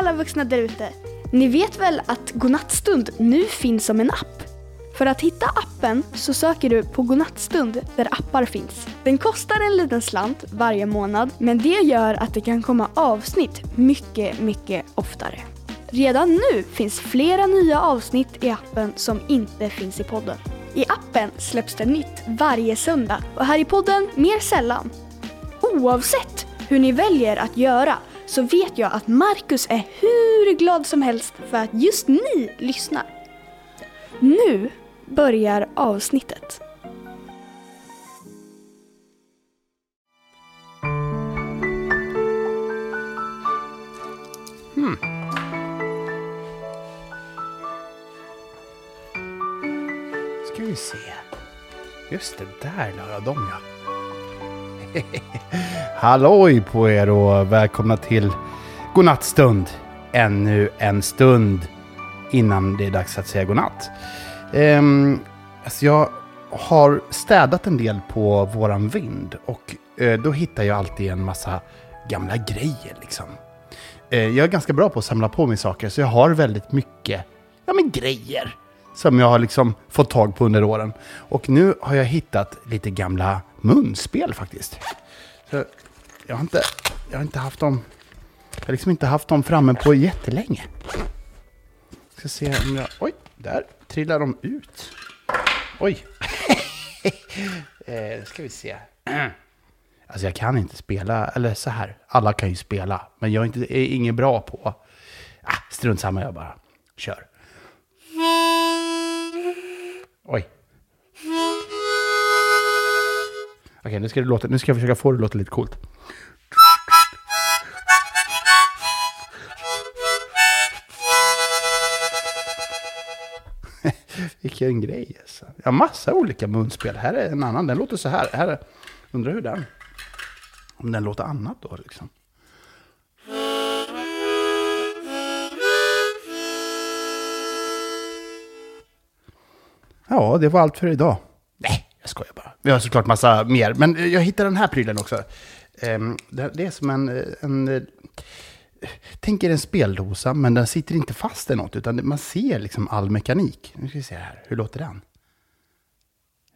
alla vuxna där ute! Ni vet väl att Godnattstund nu finns som en app? För att hitta appen så söker du på Godnattstund där appar finns. Den kostar en liten slant varje månad men det gör att det kan komma avsnitt mycket, mycket oftare. Redan nu finns flera nya avsnitt i appen som inte finns i podden. I appen släpps det nytt varje söndag och här i podden mer sällan. Oavsett hur ni väljer att göra så vet jag att Marcus är hur glad som helst för att just ni lyssnar. Nu börjar avsnittet. Hmm. Ska vi se. Just det, där la jag dem ja. Halloj på er och välkomna till Godnattstund. Ännu en stund innan det är dags att säga godnatt. Um, alltså jag har städat en del på våran vind och uh, då hittar jag alltid en massa gamla grejer liksom. Uh, jag är ganska bra på att samla på mig saker så jag har väldigt mycket ja, men grejer som jag har liksom fått tag på under åren. Och nu har jag hittat lite gamla munspel faktiskt. Så jag, har inte, jag har inte haft dem... Jag har liksom inte haft dem framme på jättelänge. Ska se om jag... Oj, där trillar de ut. Oj. eh, ska vi se. Alltså jag kan inte spela, eller så här. Alla kan ju spela, men jag är, inte, är ingen bra på... Ah, strunt samma, jag bara kör. Oj. Okej, nu ska, det låta, nu ska jag försöka få det att låta lite coolt. Vilken grej alltså. Jag har massa olika munspel. Här är en annan. Den låter så här. här är, undrar hur den... Om den låter annat då liksom. Ja, det var allt för idag. Nej, jag skojar bara. Vi har såklart massa mer. Men jag hittade den här prylen också. Ehm, det är som en... Eh, en eh, Tänk er en speldosa, men den sitter inte fast i något. Utan man ser liksom all mekanik. Nu ska vi se här. Hur låter den?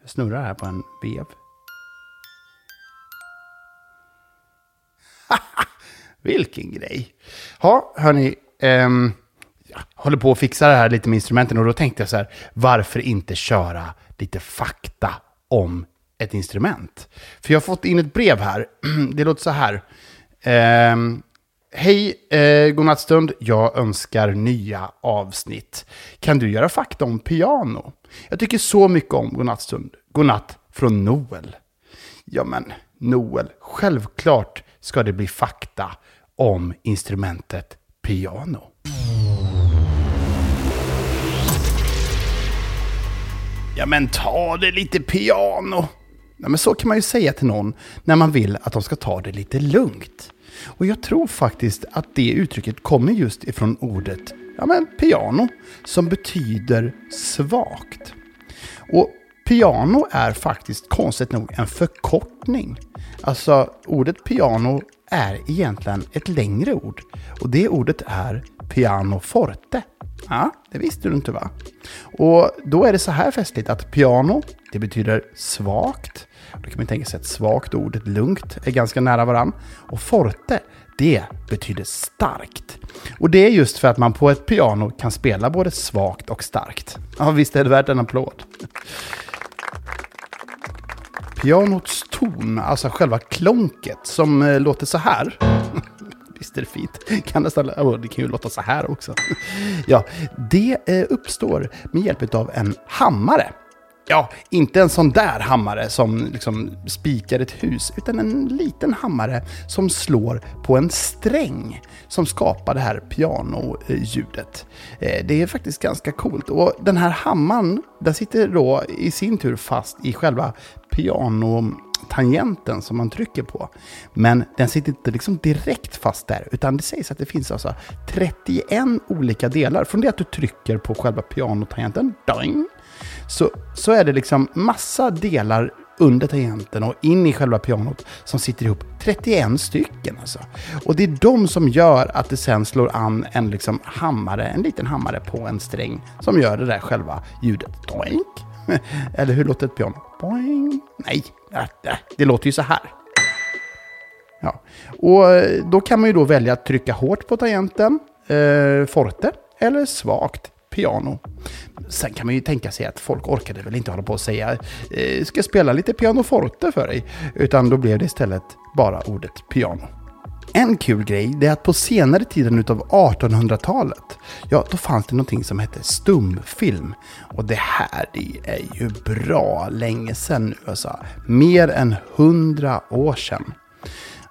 Jag snurrar här på en vev. Vilken grej! Ja, hörni. Um, håller på att fixa det här lite med instrumenten och då tänkte jag så här, varför inte köra lite fakta om ett instrument? För jag har fått in ett brev här. Det låter så här. Um, Hej, eh, godnattstund. Jag önskar nya avsnitt. Kan du göra fakta om piano? Jag tycker så mycket om godnattstund. Godnatt från Noel. Ja men, Noel, självklart ska det bli fakta om instrumentet piano. Ja men ta det lite piano. Ja, men så kan man ju säga till någon när man vill att de ska ta det lite lugnt. Och jag tror faktiskt att det uttrycket kommer just ifrån ordet ja, men piano, som betyder svagt. Och piano är faktiskt konstigt nog en förkortning. Alltså ordet piano är egentligen ett längre ord. Och det ordet är pianoforte. Ja, det visste du inte va? Och då är det så här festligt att piano, det betyder svagt. Då kan man tänka sig att svagt och ordet lugnt är ganska nära varann. Och forte, det betyder starkt. Och det är just för att man på ett piano kan spela både svagt och starkt. Ja, visst är det värt en applåd. Pianots ton, alltså själva klonket, som eh, låter så här. Visst är det fint? Kan nästan, oh, det kan ju låta så här också. ja, det eh, uppstår med hjälp av en hammare. Ja, inte en sån där hammare som liksom spikar ett hus, utan en liten hammare som slår på en sträng som skapar det här pianoljudet. Eh, det är faktiskt ganska coolt. Och den här hammaren, den sitter då i sin tur fast i själva piano tangenten som man trycker på. Men den sitter inte liksom direkt fast där, utan det sägs att det finns alltså 31 olika delar. Från det att du trycker på själva pianotangenten, doing, så, så är det liksom massa delar under tangenten och in i själva pianot som sitter ihop 31 stycken alltså. Och det är de som gör att det sen slår an en liksom hammare, en liten hammare på en sträng som gör det där själva ljudet. Doink. Eller hur låter ett piano? Boing. Nej, Äh, äh, det låter ju så här. Ja. Och eh, då kan man ju då välja att trycka hårt på tangenten, eh, forte, eller svagt piano. Sen kan man ju tänka sig att folk orkade väl inte hålla på och säga eh, ska jag spela lite pianoforte för dig? Utan då blev det istället bara ordet piano. En kul grej är att på senare tiden utav 1800-talet, ja då fanns det någonting som hette stumfilm. Och det här det är ju bra länge sedan nu alltså. Mer än hundra år sedan.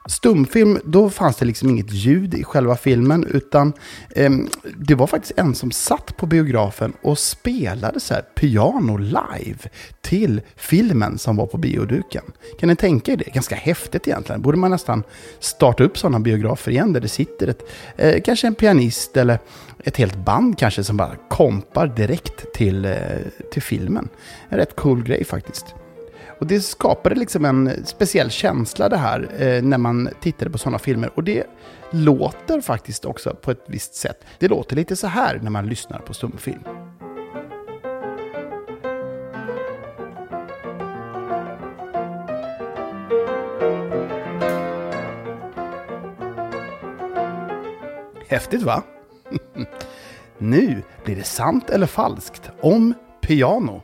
Stumfilm, då fanns det liksom inget ljud i själva filmen, utan eh, det var faktiskt en som satt på biografen och spelade så här piano live till filmen som var på bioduken. Kan ni tänka er det? Ganska häftigt egentligen. Borde man nästan starta upp sådana biografer igen där det sitter ett, eh, kanske en pianist eller ett helt band kanske som bara kompar direkt till, eh, till filmen. En rätt cool grej faktiskt. Och det skapade liksom en speciell känsla det här eh, när man tittade på sådana filmer. Och det låter faktiskt också på ett visst sätt. Det låter lite så här när man lyssnar på stumfilm. Häftigt va? nu blir det sant eller falskt om piano.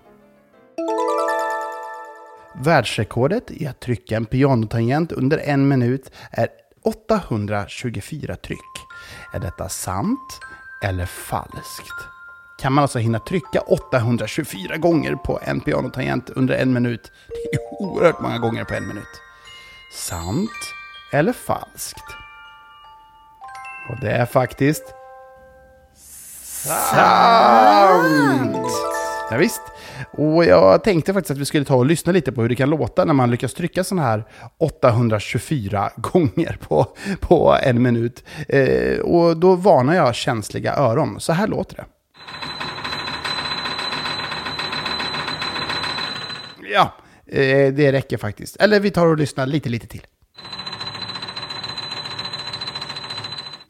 Världsrekordet i att trycka en pianotangent under en minut är 824 tryck. Är detta sant eller falskt? Kan man alltså hinna trycka 824 gånger på en pianotangent under en minut? Det är oerhört många gånger på en minut. Sant eller falskt? Och det är faktiskt sant! Ja, visst. Och jag tänkte faktiskt att vi skulle ta och lyssna lite på hur det kan låta när man lyckas trycka sådana här 824 gånger på, på en minut. Eh, och då varnar jag känsliga öron. Så här låter det. Ja, eh, det räcker faktiskt. Eller vi tar och lyssnar lite, lite till.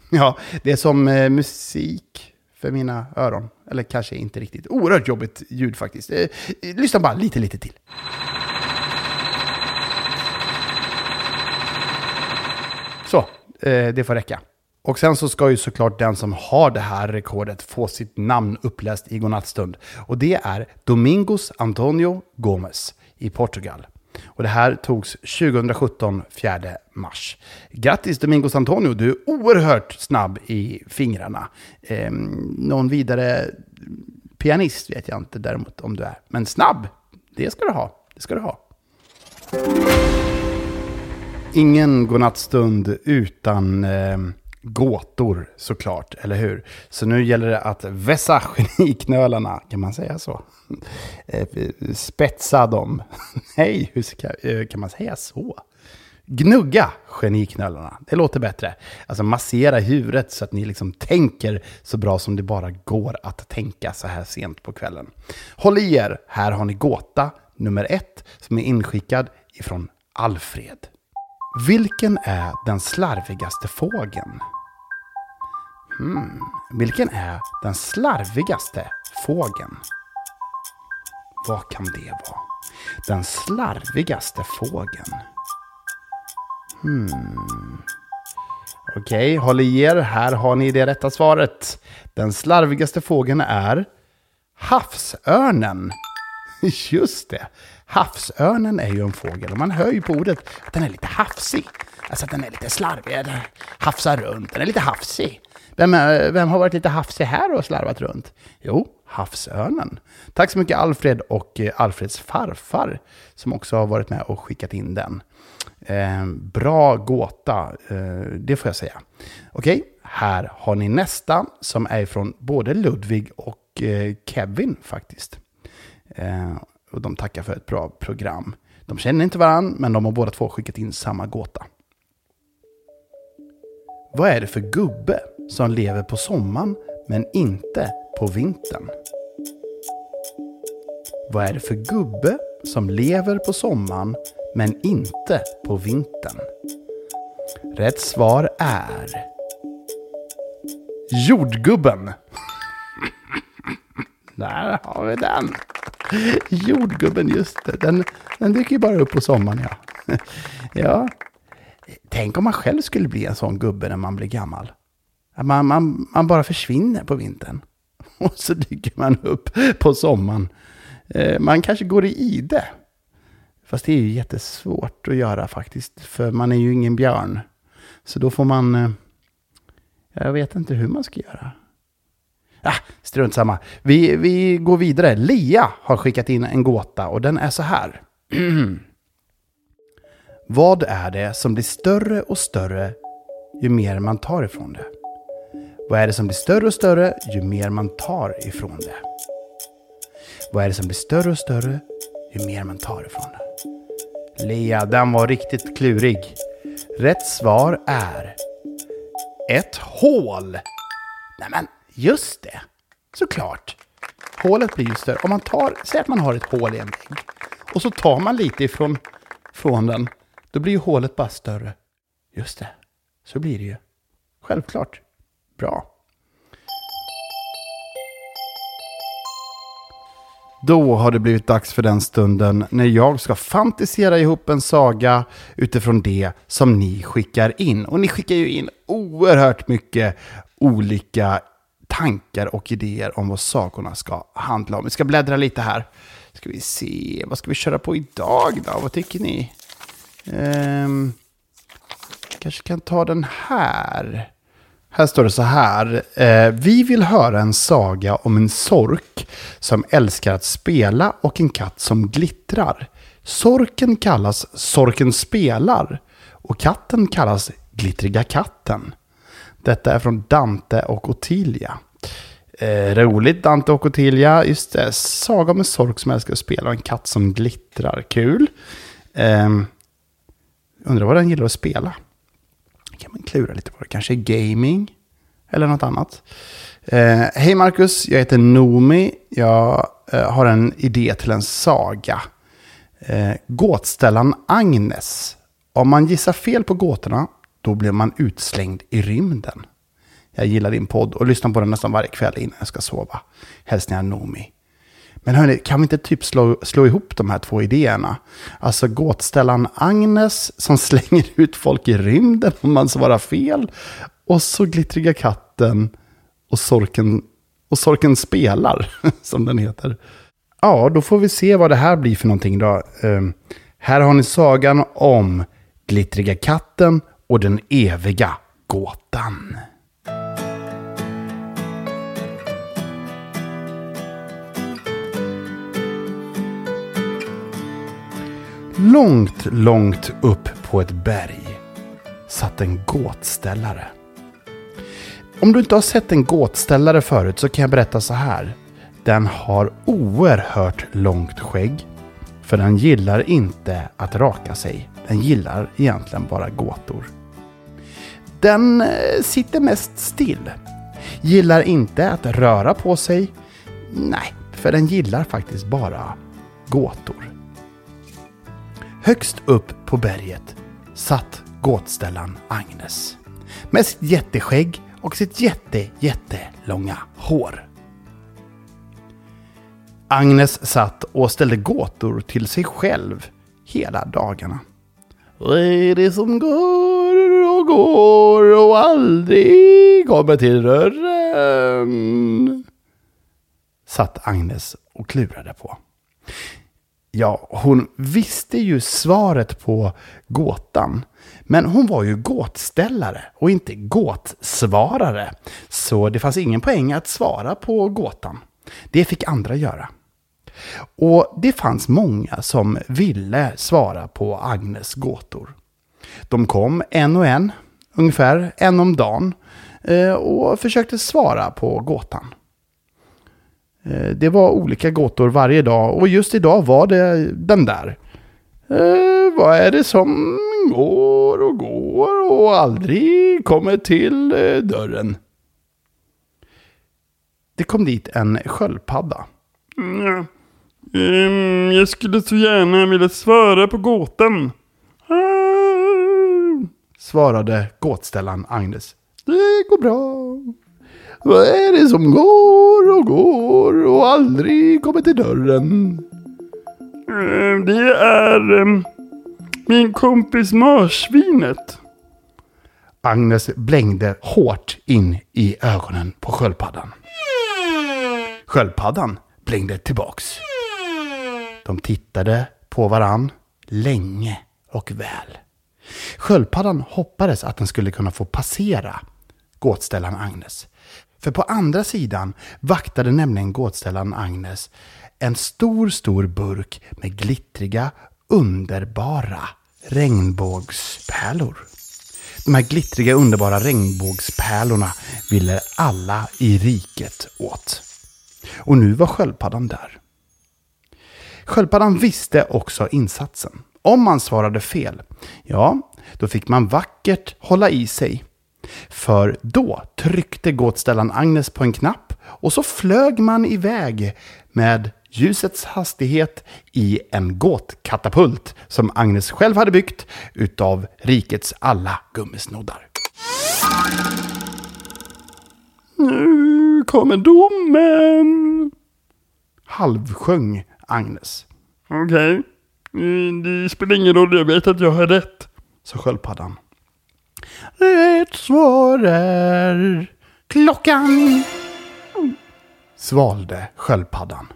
Ja, det är som eh, musik för mina öron. Eller kanske inte riktigt. Oerhört jobbigt ljud faktiskt. Eh, lyssna bara lite, lite till. Så, eh, det får räcka. Och sen så ska ju såklart den som har det här rekordet få sitt namn uppläst i godnattstund. Och det är Domingos Antonio Gomes i Portugal. Och det här togs 2017, 4 mars. Grattis Domingos Antonio, du är oerhört snabb i fingrarna. Eh, någon vidare pianist vet jag inte däremot om du är. Men snabb, det ska du ha. Det ska du ha. Ingen godnattstund utan eh, gåtor såklart, eller hur? Så nu gäller det att vässa geniknölarna, kan man säga så? Eh, spetsa dem. Nej, hur ska, eh, kan man säga så? Gnugga geniknölarna, det låter bättre. Alltså massera huvudet så att ni liksom tänker så bra som det bara går att tänka så här sent på kvällen. Håll i er, här har ni gåta nummer ett som är inskickad ifrån Alfred. Vilken är den slarvigaste fågeln? Hmm. Vilken är den slarvigaste fågeln? Vad kan det vara? Den slarvigaste fågeln. Hmm. Okej, okay, håll i er. Här har ni det rätta svaret. Den slarvigaste fågeln är havsörnen. Just det. Havsörnen är ju en fågel och man hör ju på ordet att den är lite hafsig. Alltså att den är lite slarvig, den hafsar runt, den är lite hafsig. Vem, vem har varit lite hafsig här och slarvat runt? Jo, havsörnen. Tack så mycket Alfred och eh, Alfreds farfar som också har varit med och skickat in den. Eh, bra gåta, eh, det får jag säga. Okej, okay, här har ni nästa som är från både Ludvig och eh, Kevin faktiskt. Eh, och de tackar för ett bra program. De känner inte varandra, men de har båda två skickat in samma gåta. Vad är det för gubbe som lever på sommaren men inte på vintern? Vad är det för gubbe som lever på sommaren men inte på vintern? Rätt svar är jordgubben. Där har vi den. Jordgubben, just det. Den, den dyker ju bara upp på sommaren, ja. ja. Tänk om man själv skulle bli en sån gubbe när man blir gammal. Man, man, man bara försvinner på vintern. Och så dyker man upp på sommaren. Eh, man kanske går i ide. Fast det är ju jättesvårt att göra faktiskt. För man är ju ingen björn. Så då får man... Eh, jag vet inte hur man ska göra. Ah, strunt samma. Vi, vi går vidare. Lia har skickat in en gåta och den är så här. Vad är det som blir större och större ju mer man tar ifrån det? Vad är det som blir större och större ju mer man tar ifrån det? Vad är det som blir större och större ju mer man tar ifrån det? Lea, den var riktigt klurig. Rätt svar är ett hål. Nämen, just det. Såklart. Hålet blir ju större. Om man tar, säg att man har ett hål i en vägg. Och så tar man lite ifrån från den. Då blir ju hålet bara större. Just det. Så blir det ju. Självklart. Bra. Då har det blivit dags för den stunden när jag ska fantisera ihop en saga utifrån det som ni skickar in. Och ni skickar ju in oerhört mycket olika tankar och idéer om vad sagorna ska handla om. Vi ska bläddra lite här. Ska vi se, vad ska vi köra på idag då? Vad tycker ni? Um, kanske kan ta den här. Här står det så här. Eh, vi vill höra en saga om en sork som älskar att spela och en katt som glittrar. Sorken kallas Sorken spelar och katten kallas Glittriga katten. Detta är från Dante och Ottilia. Eh, roligt, Dante och Ottilia. Just det, saga om en sork som älskar att spela och en katt som glittrar. Kul. Eh, undrar vad den gillar att spela kan man klura lite på det. Kanske gaming eller något annat. Eh, Hej Marcus, jag heter Nomi. Jag eh, har en idé till en saga. Eh, gåtställan Agnes. Om man gissar fel på gåtorna, då blir man utslängd i rymden. Jag gillar din podd och lyssnar på den nästan varje kväll innan jag ska sova. Hälsningar Nomi. Men hörni, kan vi inte typ slå, slå ihop de här två idéerna? Alltså gåtställaren Agnes som slänger ut folk i rymden om man svarar fel. Och så glittriga katten och sorken, och sorken spelar, som den heter. Ja, då får vi se vad det här blir för någonting då. Uh, här har ni sagan om glittriga katten och den eviga gåtan. Långt, långt upp på ett berg satt en gåtställare. Om du inte har sett en gåtställare förut så kan jag berätta så här. Den har oerhört långt skägg. För den gillar inte att raka sig. Den gillar egentligen bara gåtor. Den eh, sitter mest still. Gillar inte att röra på sig. Nej, för den gillar faktiskt bara gåtor. Högst upp på berget satt gåtställaren Agnes. Med sitt jätteskägg och sitt jätte, jättelånga hår. Agnes satt och ställde gåtor till sig själv hela dagarna. Vad är det som går och går och aldrig kommer till dörren? Satt Agnes och klurade på. Ja, hon visste ju svaret på gåtan. Men hon var ju gåtställare och inte gåtsvarare. Så det fanns ingen poäng att svara på gåtan. Det fick andra göra. Och det fanns många som ville svara på Agnes gåtor. De kom en och en, ungefär en om dagen, eh, och försökte svara på gåtan. Eh, det var olika gåtor varje dag och just idag var det den där. Eh, vad är det som går och går och aldrig kommer till eh, dörren? Det kom dit en sköldpadda. Mm, Ehm, jag skulle så gärna vilja svara på gåtan. Ah, Svarade gåtställaren Agnes. Det går bra. Vad är det som går och går och aldrig kommer till dörren? ehm, det är ehm, min kompis marsvinet. Agnes blängde hårt in i ögonen på sköldpaddan. Sköldpaddan blängde tillbaks. De tittade på varann länge och väl. Sköldpaddan hoppades att den skulle kunna få passera gåtställaren Agnes. För på andra sidan vaktade nämligen gåtställaren Agnes en stor, stor burk med glittriga, underbara regnbågspärlor. De här glittriga, underbara regnbågspärlorna ville alla i riket åt. Och nu var sköldpaddan där. Sköldpaddan visste också insatsen. Om man svarade fel, ja, då fick man vackert hålla i sig. För då tryckte gåtställaren Agnes på en knapp och så flög man iväg med ljusets hastighet i en gåtkatapult som Agnes själv hade byggt utav rikets alla gummisnoddar. Nu kommer domen. Halvsjöng Agnes, Okej. Mm, Det spelar ingen roll, jag vet att jag har rätt. sa sköldpaddan. Rätt svar är klockan. Svalde sköldpaddan.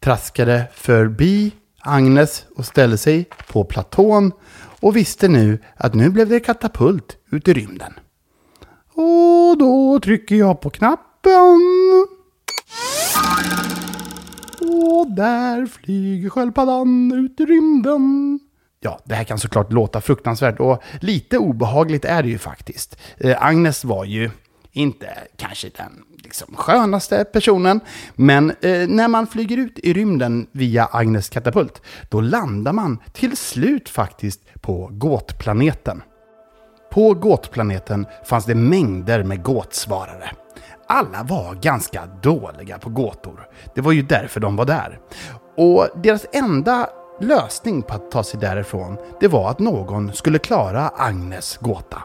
Traskade förbi Agnes och ställde sig på platån och visste nu att nu blev det katapult ut i rymden. Och då trycker jag på knappen. Och där flyger sköldpaddan ut i rymden. Ja, det här kan såklart låta fruktansvärt och lite obehagligt är det ju faktiskt. Eh, Agnes var ju inte kanske den liksom, skönaste personen, men eh, när man flyger ut i rymden via Agnes katapult, då landar man till slut faktiskt på gåtplaneten. På gåtplaneten fanns det mängder med gåtsvarare. Alla var ganska dåliga på gåtor. Det var ju därför de var där. Och deras enda lösning på att ta sig därifrån, det var att någon skulle klara Agnes gåta.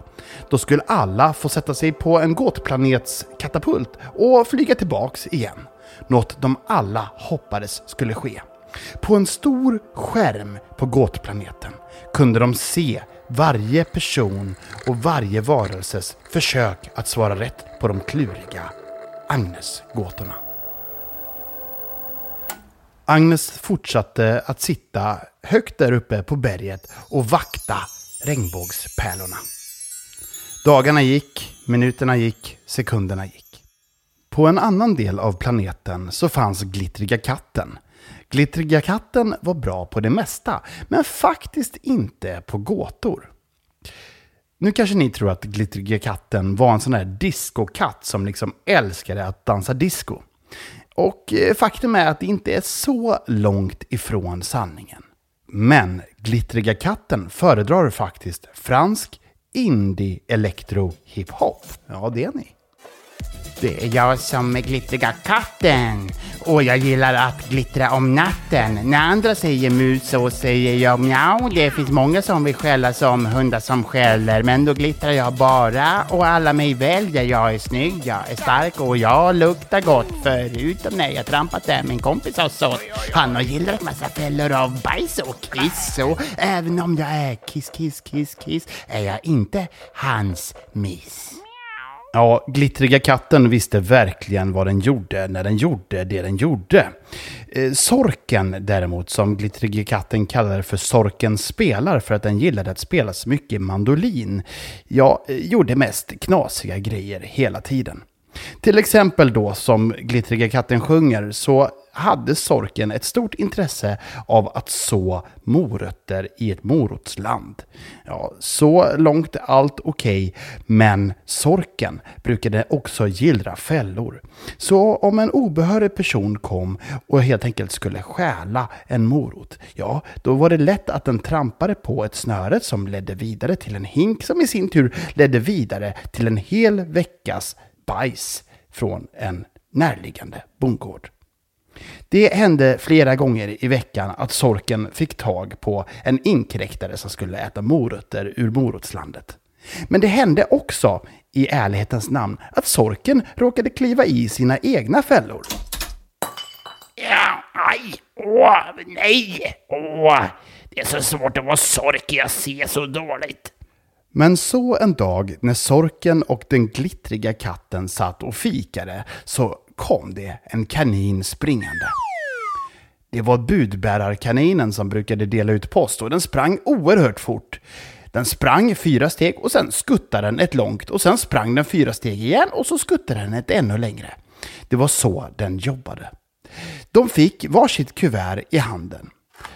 Då skulle alla få sätta sig på en gåtplanets katapult och flyga tillbaks igen. Något de alla hoppades skulle ske. På en stor skärm på gåtplaneten kunde de se varje person och varje varelses försök att svara rätt på de kluriga Agnes-gåtorna. Agnes fortsatte att sitta högt där uppe på berget och vakta regnbågspärlorna. Dagarna gick, minuterna gick, sekunderna gick. På en annan del av planeten så fanns Glittriga katten. Glittriga katten var bra på det mesta, men faktiskt inte på gåtor. Nu kanske ni tror att Glittriga katten var en sån där discokatt som liksom älskade att dansa disco. Och eh, faktum är att det inte är så långt ifrån sanningen. Men Glittriga katten föredrar faktiskt fransk indie electro hiphop. Ja, det är ni. Det är jag som är glittriga katten och jag gillar att glittra om natten. När andra säger mus så säger jag mjau. Det finns många som vill skälla som hundar som skäller men då glittrar jag bara och alla mig väljer. Jag är snygg, jag är stark och jag luktar gott förutom när jag trampat där min kompis har sått. Han har gillrat massa fällor av bajs och kiss och även om jag är kiss, kiss, kiss, kiss är jag inte hans miss. Ja, Glittriga katten visste verkligen vad den gjorde när den gjorde det den gjorde. Eh, sorken däremot, som Glittriga katten kallade för Sorken spelar för att den gillade att spela så mycket mandolin, ja, eh, gjorde mest knasiga grejer hela tiden. Till exempel då som Glittriga katten sjunger så hade sorken ett stort intresse av att så morötter i ett morotsland. Ja, så långt är allt okej, men sorken brukade också gillra fällor. Så om en obehörig person kom och helt enkelt skulle stjäla en morot, ja, då var det lätt att den trampade på ett snöre som ledde vidare till en hink som i sin tur ledde vidare till en hel veckas bajs från en närliggande bondgård. Det hände flera gånger i veckan att sorken fick tag på en inkräktare som skulle äta morötter ur morotslandet. Men det hände också, i ärlighetens namn, att sorken råkade kliva i sina egna fällor. Ja, aj, åh, nej, åh. Det är så svårt att vara sork, jag ser så dåligt. Men så en dag när sorken och den glittriga katten satt och fikade så kom det en kanin springande. Det var budbärarkaninen som brukade dela ut post och den sprang oerhört fort. Den sprang fyra steg och sen skuttade den ett långt och sen sprang den fyra steg igen och så skuttade den ett ännu längre. Det var så den jobbade. De fick varsitt kuvert i handen.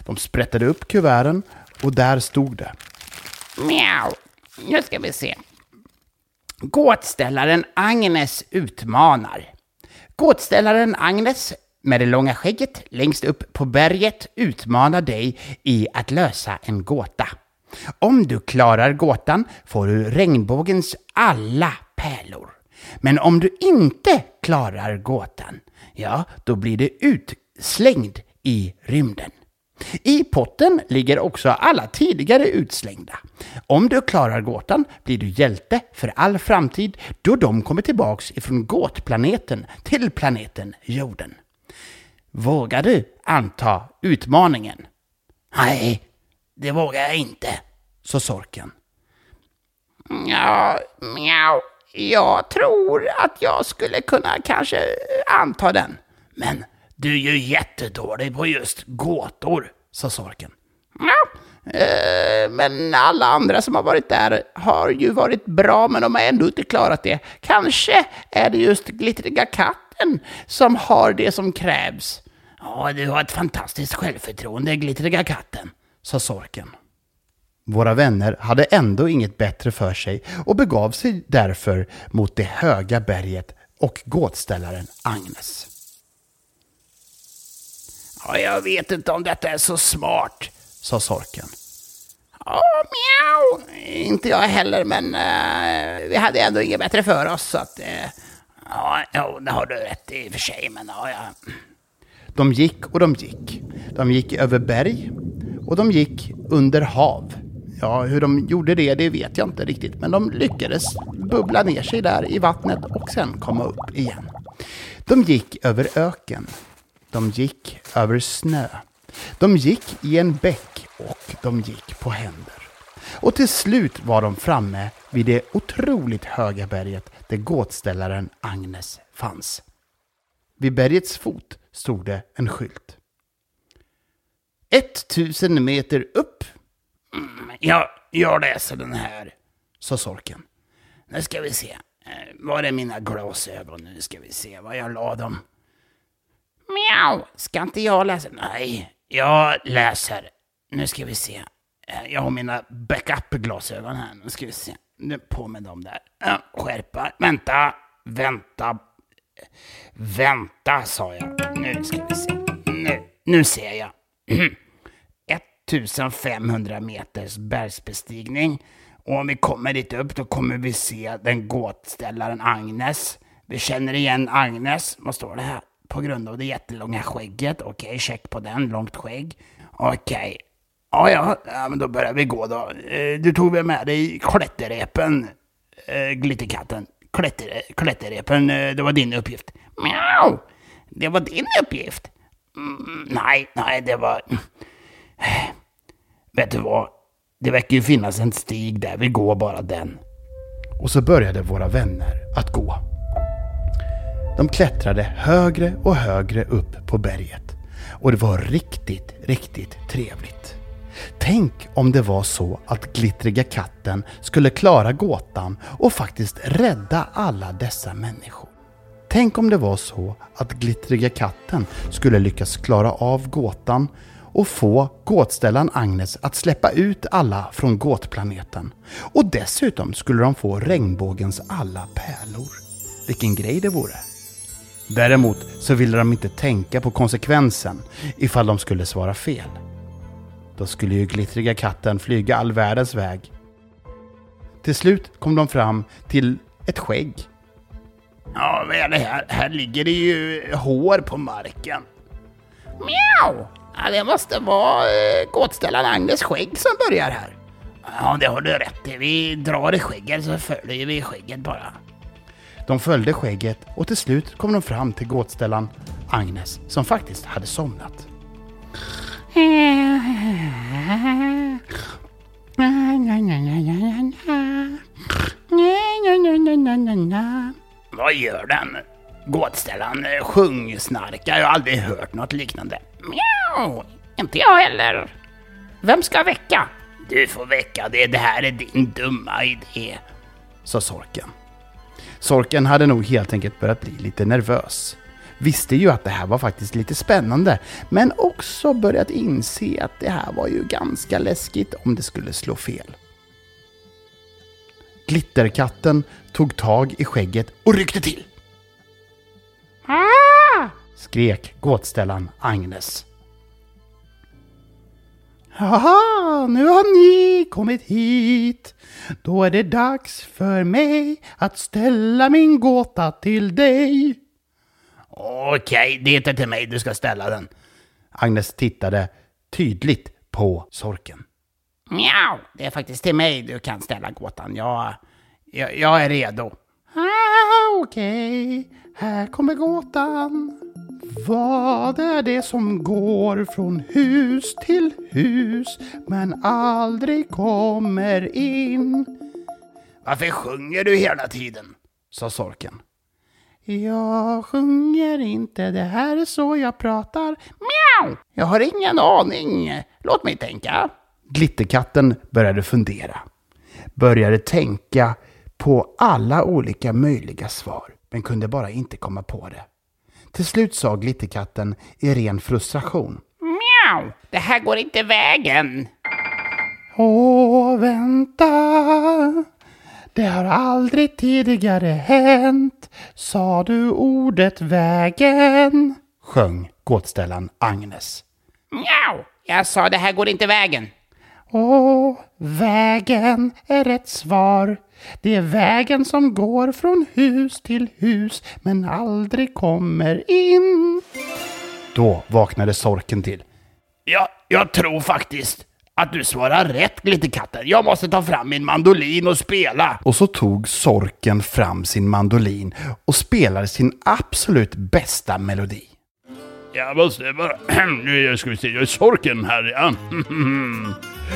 De sprättade upp kuverten och där stod det. Mjau, nu ska vi se. Gåtställaren Agnes utmanar. Gåtställaren Agnes med det långa skägget längst upp på berget utmanar dig i att lösa en gåta. Om du klarar gåtan får du regnbågens alla pärlor. Men om du inte klarar gåtan, ja, då blir du utslängd i rymden. I potten ligger också alla tidigare utslängda. Om du klarar gåtan blir du hjälte för all framtid då de kommer tillbaks ifrån gåtplaneten till planeten jorden. Vågar du anta utmaningen? Nej, det vågar jag inte, sa sorken. Ja, mjau. Jag tror att jag skulle kunna kanske anta den. Men du är ju jättedålig på just gåtor, sa sorken. Ja, eh, men alla andra som har varit där har ju varit bra, men de har ändå inte klarat det. Kanske är det just glittriga katten som har det som krävs. Ja, du har ett fantastiskt självförtroende, glittriga katten, sa sorken. Våra vänner hade ändå inget bättre för sig och begav sig därför mot det höga berget och gåtställaren Agnes. Ja, jag vet inte om detta är så smart, sa sorken. Ja, mjau. Inte jag heller, men uh, vi hade ändå inget bättre för oss. Så att, uh, ja, jo, det har du rätt i och för sig, men ja, ja. De gick och de gick. De gick över berg och de gick under hav. Ja, hur de gjorde det, det vet jag inte riktigt, men de lyckades bubbla ner sig där i vattnet och sen komma upp igen. De gick över öken. De gick över snö. De gick i en bäck och de gick på händer. Och till slut var de framme vid det otroligt höga berget där gåtställaren Agnes fanns. Vid bergets fot stod det en skylt. 1000 meter upp. Mm, jag, jag läser den här, sa sorken. Nu ska vi se. Eh, var är mina glasögon? Nu ska vi se var jag la dem. Mjau! Ska inte jag läsa? Nej, jag läser. Nu ska vi se. Eh, jag har mina backup-glasögon här. Nu ska vi se. Nu på med dem där. Skärpa. Vänta. Vänta. Vänta, sa jag. Nu ska vi se. Nu, nu ser jag. 1500 meters bergsbestigning. Och om vi kommer dit upp då kommer vi se den gåtställaren Agnes. Vi känner igen Agnes. Vad står det här? På grund av det jättelånga skägget. Okej, check på den. Långt skägg. Okej. Ja, ja, ja, men då börjar vi gå då. Eh, Du tog väl med dig klätterrepen, eh, Glitterkatten? Klätter, klätterrepen, eh, det var din uppgift. Mjau! Det var din uppgift? Mm, nej, nej, det var... Vet du vad? Det verkar ju finnas en stig där, vi går bara den. Och så började våra vänner att gå. De klättrade högre och högre upp på berget. Och det var riktigt, riktigt trevligt. Tänk om det var så att glittriga katten skulle klara gåtan och faktiskt rädda alla dessa människor. Tänk om det var så att glittriga katten skulle lyckas klara av gåtan och få gåtställaren Agnes att släppa ut alla från gåtplaneten. Och dessutom skulle de få regnbågens alla pärlor. Vilken grej det vore. Däremot så ville de inte tänka på konsekvensen ifall de skulle svara fel. Då skulle ju glittriga katten flyga all världens väg. Till slut kom de fram till ett skägg. Ja, vad är det här? Här ligger det ju hår på marken. Mjau! Ja, det måste vara eh, gåtställaren Agnes skägg som börjar här. Ja, det har du rätt i. Vi drar i skägget så följer vi skägget bara. De följde skägget och till slut kom de fram till gåtställan Agnes som faktiskt hade somnat. Vad gör den? Gåtställaren eh, sjungsnarkar. Jag har aldrig hört något liknande. Mjau! Inte jag heller. Vem ska väcka? Du får väcka det. Det här är din dumma idé. sa sorken. Sorken hade nog helt enkelt börjat bli lite nervös. Visste ju att det här var faktiskt lite spännande, men också börjat inse att det här var ju ganska läskigt om det skulle slå fel. Glitterkatten tog tag i skägget och ryckte till. Skrek gåtställaren Agnes. Haha, nu har ni kommit hit. Då är det dags för mig att ställa min gåta till dig. Okej, det är inte till mig du ska ställa den. Agnes tittade tydligt på sorken. Mjau! Det är faktiskt till mig du kan ställa gåtan. Jag, jag, jag är redo. Ah, Okej, här kommer gåtan. Vad är det som går från hus till hus men aldrig kommer in? Varför sjunger du hela tiden? sa sorken. Jag sjunger inte, det här är så jag pratar. Mjau! Jag har ingen aning. Låt mig tänka. Glitterkatten började fundera. Började tänka på alla olika möjliga svar, men kunde bara inte komma på det. Till slut sa Glitterkatten i ren frustration. Mjau! Det här går inte vägen. Åh, vänta. Det har aldrig tidigare hänt. Sa du ordet vägen? Sjöng gåtställaren Agnes. Mjau! Jag sa det här går inte vägen. Åh, vägen är rätt svar. Det är vägen som går från hus till hus men aldrig kommer in. Då vaknade sorken till. Ja, jag tror faktiskt att du svarar rätt, Glitterkatten. Jag måste ta fram min mandolin och spela. Och så tog sorken fram sin mandolin och spelade sin absolut bästa melodi. Jag måste bara... Nu ska vi se, jag är sorken här ja.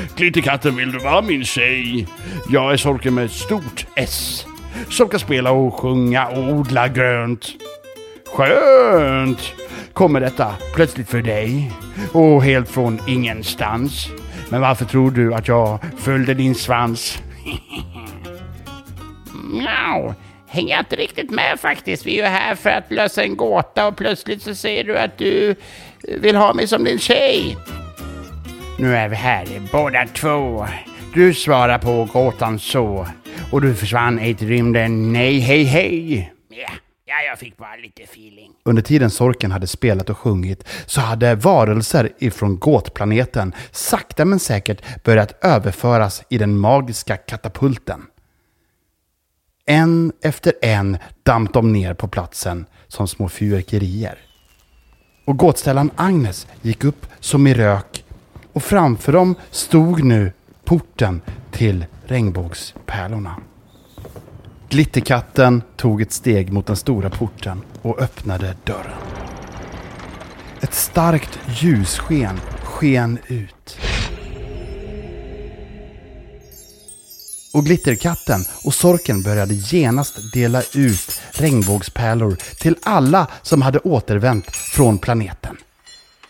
Klittekatten, vill du vara min tjej? Jag är sorken med ett stort S. Som kan spela och sjunga och odla grönt. Skönt! Kommer detta plötsligt för dig? Och helt från ingenstans. Men varför tror du att jag följde din svans? Mjau! Hänger jag inte riktigt med faktiskt. Vi är ju här för att lösa en gåta och plötsligt så säger du att du vill ha mig som din tjej. Nu är vi här båda två. Du svarar på gåtan så. Och du försvann i rymden. Nej, hej, hej. Ja, ja, jag fick bara lite feeling. Under tiden sorken hade spelat och sjungit så hade varelser ifrån gåtplaneten sakta men säkert börjat överföras i den magiska katapulten. En efter en damp de ner på platsen som små fyrverkerier. Och gåtställaren Agnes gick upp som i rök och framför dem stod nu porten till regnbågspärlorna. Glitterkatten tog ett steg mot den stora porten och öppnade dörren. Ett starkt ljussken sken ut. Och Glitterkatten och Sorken började genast dela ut regnbågspärlor till alla som hade återvänt från planeten.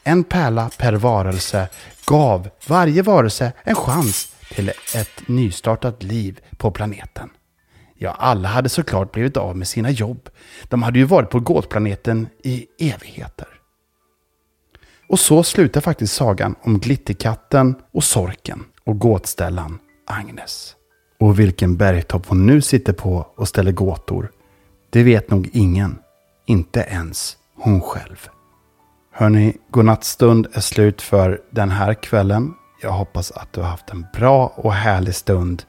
En pärla per varelse gav varje varelse en chans till ett nystartat liv på planeten. Ja, alla hade såklart blivit av med sina jobb. De hade ju varit på gåtplaneten i evigheter. Och så slutar faktiskt sagan om Glitterkatten och Sorken och gåtställan Agnes. Och vilken bergtopp hon nu sitter på och ställer gåtor, det vet nog ingen. Inte ens hon själv. Hörni, godnattstund är slut för den här kvällen. Jag hoppas att du har haft en bra och härlig stund.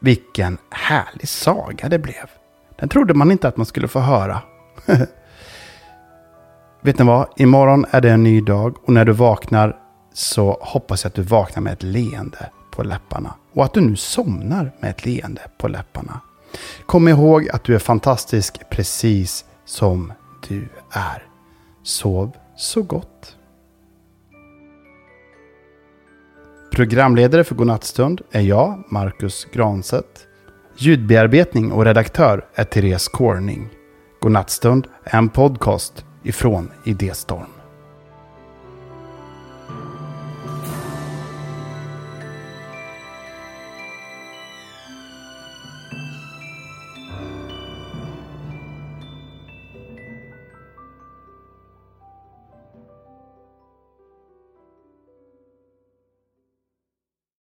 Vilken härlig saga det blev. Den trodde man inte att man skulle få höra. Vet ni vad? Imorgon är det en ny dag och när du vaknar så hoppas jag att du vaknar med ett leende på läpparna. Och att du nu somnar med ett leende på läpparna. Kom ihåg att du är fantastisk precis som du är. Sov så gott. Programledare för Godnattstund är jag, Marcus Granset. Ljudbearbetning och redaktör är Therese Corning. Godnattstund är en podcast ifrån Idéstorm.